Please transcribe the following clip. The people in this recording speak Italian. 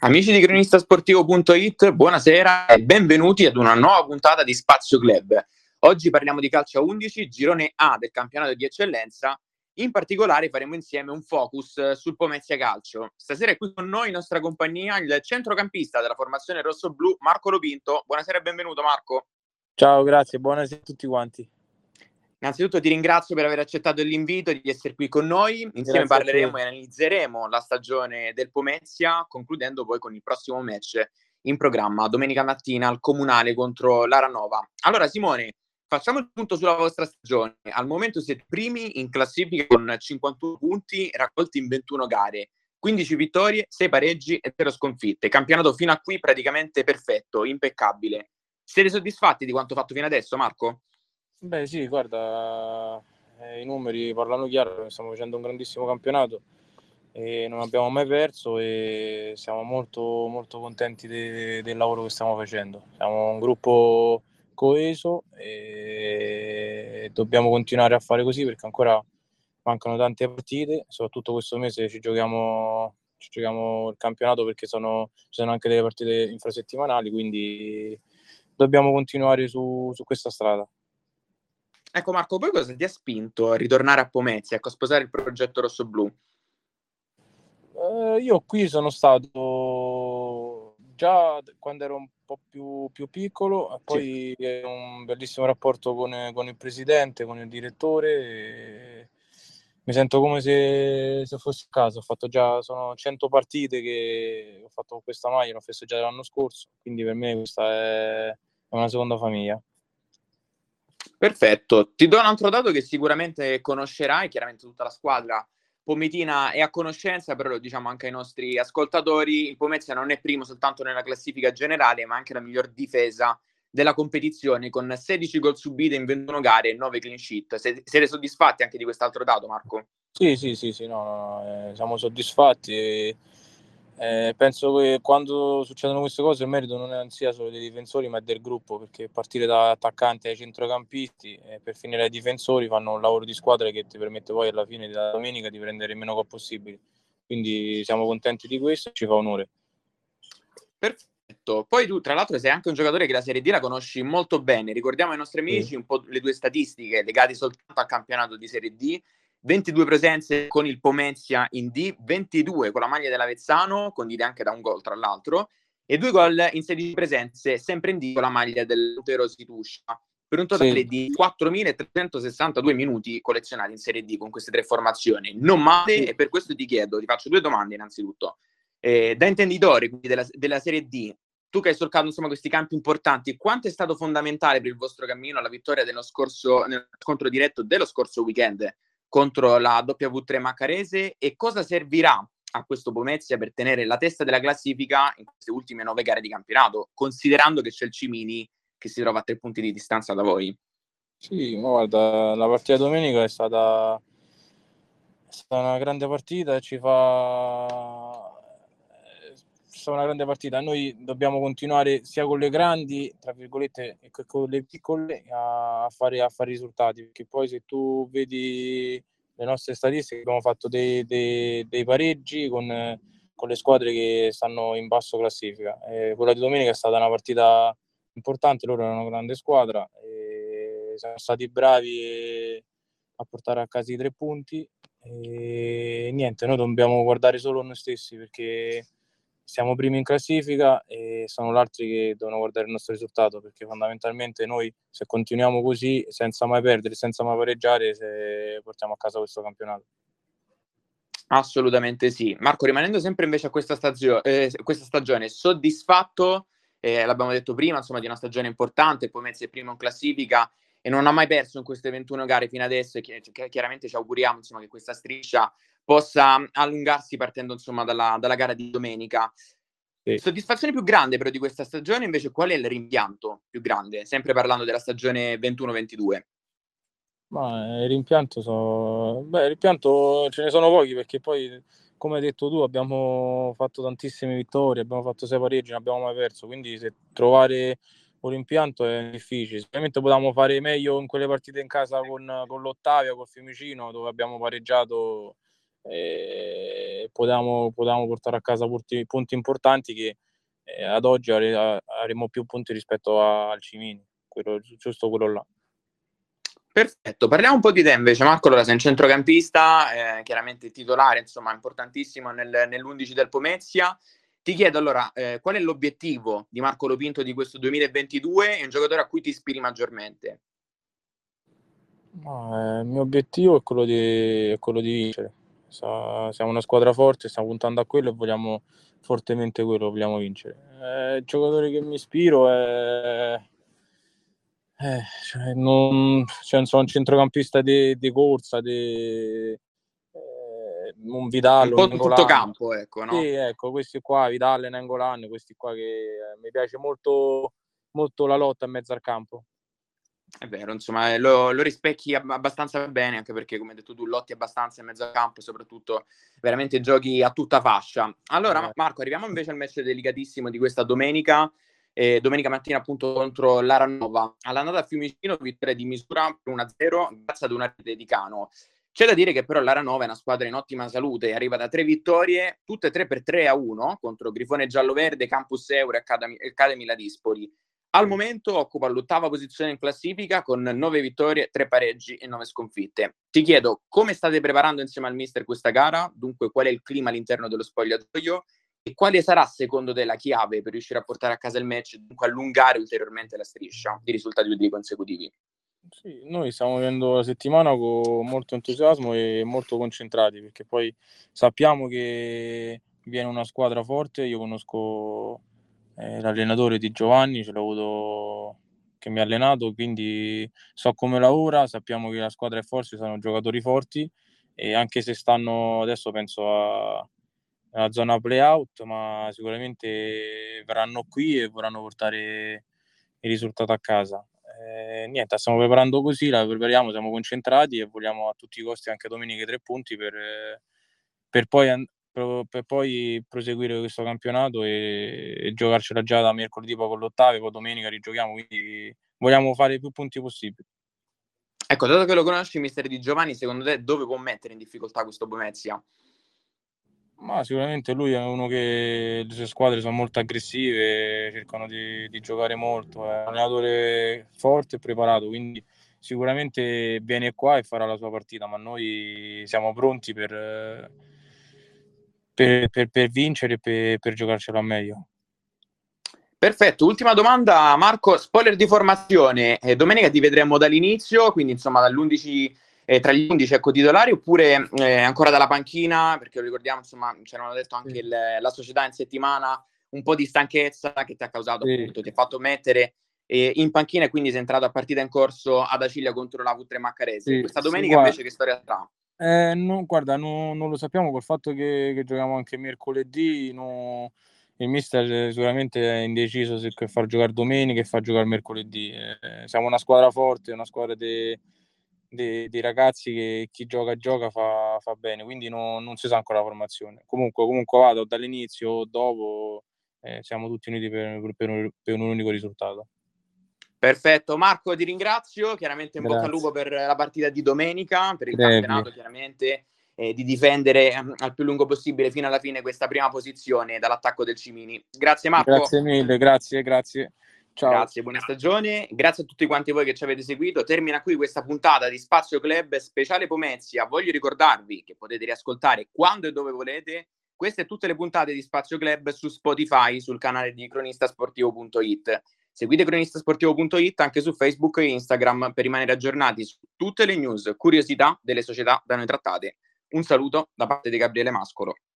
Amici di cronistasportivo.it, buonasera e benvenuti ad una nuova puntata di Spazio Club. Oggi parliamo di calcio a 11, girone A del campionato di eccellenza. In particolare faremo insieme un focus sul Pomezia Calcio. Stasera è qui con noi in nostra compagnia il centrocampista della formazione rosso-blu Marco Lopinto. Buonasera e benvenuto Marco. Ciao, grazie, buonasera a tutti quanti. Innanzitutto ti ringrazio per aver accettato l'invito di essere qui con noi. Insieme Grazie parleremo e analizzeremo la stagione del Pomezia, concludendo poi con il prossimo match in programma domenica mattina al Comunale contro l'Aranova. Allora Simone, facciamo il punto sulla vostra stagione. Al momento siete primi in classifica con 51 punti raccolti in 21 gare. 15 vittorie, 6 pareggi e 0 sconfitte. Campionato fino a qui praticamente perfetto, impeccabile. Siete soddisfatti di quanto fatto fino adesso, Marco? Beh sì, guarda, eh, i numeri parlano chiaro, stiamo facendo un grandissimo campionato e non abbiamo mai perso e siamo molto, molto contenti de- del lavoro che stiamo facendo. Siamo un gruppo coeso e dobbiamo continuare a fare così perché ancora mancano tante partite, soprattutto questo mese ci giochiamo, ci giochiamo il campionato perché sono, ci sono anche delle partite infrasettimanali, quindi dobbiamo continuare su, su questa strada. Ecco Marco, poi cosa ti ha spinto a ritornare a Pomezia, ecco, a sposare il progetto rosso-blu? Eh, io qui sono stato già quando ero un po' più, più piccolo, poi sì. un bellissimo rapporto con, con, il presidente, con il direttore. mi sento come se, se fossi a casa. Ho fatto già, sono 100 partite che ho fatto con questa maglia, l'ho festeggiata l'anno scorso, quindi per me questa è una seconda famiglia. Perfetto, ti do un altro dato che sicuramente conoscerai, chiaramente tutta la squadra Pometina è a conoscenza, però lo diciamo anche ai nostri ascoltatori, il Pomezia non è primo soltanto nella classifica generale, ma anche la miglior difesa della competizione con 16 gol subite in 21 gare e 9 clean sheet. Siete soddisfatti anche di quest'altro dato, Marco? Sì, sì, sì, sì no, no, eh, siamo soddisfatti. E eh, penso che quando succedono queste cose il merito non è sia solo dei difensori ma del gruppo perché partire da attaccanti ai centrocampisti e per finire ai difensori fanno un lavoro di squadra che ti permette poi alla fine della domenica di prendere il meno gol possibile quindi siamo contenti di questo e ci fa onore Perfetto. Poi tu, tra l'altro, sei anche un giocatore che la Serie D la conosci molto bene. Ricordiamo ai nostri amici sì. un po' le due statistiche legate soltanto al campionato di Serie D. 22 presenze con il Pomezia in D, 22 con la maglia dell'Avezzano, condite anche da un gol tra l'altro, e due gol in 16 presenze, sempre in D con la maglia dell'Utero Situscia, per un totale sì. di 4.362 minuti collezionati in Serie D con queste tre formazioni. Non male, e per questo ti chiedo, ti faccio due domande innanzitutto. Eh, da intenditore quindi della, della Serie D, tu che hai solcato insomma, questi campi importanti, quanto è stato fondamentale per il vostro cammino la vittoria dello scorso, nel scontro diretto dello scorso weekend contro la W3 Maccarese e cosa servirà a questo Pomezia per tenere la testa della classifica in queste ultime nove gare di campionato, considerando che c'è il Cimini che si trova a tre punti di distanza da voi? Sì, guarda, la partita domenica è stata, è stata una grande partita ci fa stata una grande partita. Noi dobbiamo continuare sia con le grandi, tra virgolette, che con le piccole a fare, a fare risultati. Perché poi se tu vedi le nostre statistiche, abbiamo fatto dei, dei, dei pareggi con, con, le squadre che stanno in basso classifica. E quella di domenica è stata una partita importante, loro erano una grande squadra. E siamo stati bravi a portare a casa i tre punti. E niente, noi dobbiamo guardare solo noi stessi perché siamo primi in classifica e sono gli altri che devono guardare il nostro risultato perché fondamentalmente noi se continuiamo così senza mai perdere, senza mai pareggiare, portiamo a casa questo campionato. Assolutamente sì. Marco, rimanendo sempre invece a questa, stagio- eh, questa stagione, soddisfatto, eh, l'abbiamo detto prima, insomma, di una stagione importante, poi Mezzi è primo in classifica e non ha mai perso in queste 21 gare fino adesso e chiaramente ci auguriamo insomma, che questa striscia possa allungarsi partendo insomma dalla, dalla gara di domenica. Sì. Soddisfazione più grande però di questa stagione invece qual è il rimpianto più grande? Sempre parlando della stagione 21-22. Ma il rimpianto, so... Beh, il rimpianto ce ne sono pochi perché poi, come hai detto tu, abbiamo fatto tantissime vittorie, abbiamo fatto sei pareggi, non abbiamo mai perso, quindi se trovare un rimpianto è difficile. Sicuramente potevamo fare meglio in quelle partite in casa con, con l'Ottavia, col Fiumicino, dove abbiamo pareggiato e potevamo, potevamo portare a casa punti, punti importanti che eh, ad oggi avremo più punti rispetto a, al Cimini, quello, giusto quello là. Perfetto, parliamo un po' di te invece, Marco. Allora, sei un centrocampista, eh, chiaramente titolare, insomma, importantissimo nel, nell'11 del Pomezia. Ti chiedo allora, eh, qual è l'obiettivo di Marco Lopinto di questo 2022 e un giocatore a cui ti ispiri maggiormente? No, eh, il mio obiettivo è quello di, è quello di vincere. Sa, siamo una squadra forte, stiamo puntando a quello e vogliamo fortemente quello, vogliamo vincere. Eh, il giocatore che mi ispiro è eh, cioè, non, cioè, sono un centrocampista di, di corsa, di, eh, un Vidal, un po' tutto campo, ecco, no? Sì, ecco, questi qua, Vidal e Nangolan, questi qua che eh, mi piace molto, molto la lotta in mezzo al campo. È vero, insomma, eh, lo, lo, rispecchi abbastanza bene, anche perché, come hai detto tu, lotti abbastanza in mezzo al campo, soprattutto veramente giochi a tutta fascia. Allora, eh. Marco, arriviamo invece al match delicatissimo di questa domenica eh, domenica mattina appunto contro l'Aranova. All'andata a Fiumicino vittoria di misura per 1-0 grazie ad una rete di Cano. C'è da dire che però l'Aranova è una squadra in ottima salute, arriva da tre vittorie, tutte e tre per 3 a 1 contro Grifone Gialloverde, Campus Euro e Academy, Academy Ladispoli. Al momento occupa l'ottava posizione in classifica con nove vittorie, tre pareggi e nove sconfitte. Ti chiedo come state preparando insieme al mister questa gara, dunque qual è il clima all'interno dello spogliatoio e quale sarà secondo te la chiave per riuscire a portare a casa il match e dunque allungare ulteriormente la striscia di risultati utili consecutivi? Sì, noi stiamo vivendo la settimana con molto entusiasmo e molto concentrati perché poi sappiamo che viene una squadra forte. Io conosco eh, l'allenatore di Giovanni, ce l'ho avuto che mi ha allenato, quindi so come lavora. Sappiamo che la squadra è forte, sono giocatori forti e anche se stanno adesso penso a nella zona playout, ma sicuramente verranno qui e vorranno portare il risultato a casa. Eh, niente, stiamo preparando così, la prepariamo, siamo concentrati e vogliamo a tutti i costi anche domenica tre punti per, per, poi, per poi, proseguire questo campionato e, e giocarcela già da mercoledì poi con l'ottavo, poi domenica rigiochiamo, quindi vogliamo fare più punti possibili. Ecco, dato che lo conosci, mister Di Giovanni, secondo te dove può mettere in difficoltà questo Bomezia? Ma sicuramente lui è uno che le sue squadre sono molto aggressive, cercano di, di giocare molto, è un allenatore forte e preparato, quindi sicuramente viene qua e farà la sua partita, ma noi siamo pronti per, per, per, per vincere e per, per giocarcelo a meglio. Perfetto, ultima domanda Marco, spoiler di formazione, eh, domenica ti vedremo dall'inizio, quindi insomma dall'11 eh, tra gli 11 ecco, titolari oppure eh, ancora dalla panchina, perché lo ricordiamo, insomma, ci hanno detto anche il, la società in settimana, un po' di stanchezza che ti ha causato sì. appunto, ti ha fatto mettere eh, in panchina e quindi sei entrato a partita in corso ad Acilia contro la V3 Maccarese. Sì, Questa domenica sì, invece che storia sarà? Eh, no, guarda, no, non lo sappiamo col fatto che, che giochiamo anche mercoledì. No, il mister sicuramente è indeciso se far giocare domenica e far giocare mercoledì. Eh, siamo una squadra forte, una squadra di ragazzi che chi gioca gioca fa, fa bene, quindi no, non si sa ancora la formazione. Comunque, comunque vado dall'inizio dopo, eh, siamo tutti uniti per, per, un, per, un, unico risultato. Perfetto, Marco ti ringrazio, chiaramente in Grazie. bocca al lupo per la partita di domenica, per il Grevi. campionato chiaramente, eh, di difendere eh, al più lungo possibile fino alla fine questa prima posizione dall'attacco del Cimini. Grazie Marco. Grazie mille, grazie, grazie. Ciao. Grazie, buona stagione. Grazie a tutti quanti voi che ci avete seguito. Termina qui questa puntata di Spazio Club speciale Pomezia. Voglio ricordarvi che potete riascoltare quando e dove volete queste e tutte le puntate di Spazio Club su Spotify, sul canale di cronistasportivo.it. Seguite cronistasportivo.it anche su Facebook e Instagram per rimanere aggiornati su tutte le news, curiosità delle società da noi trattate. Un saluto da parte di Gabriele Mascolo.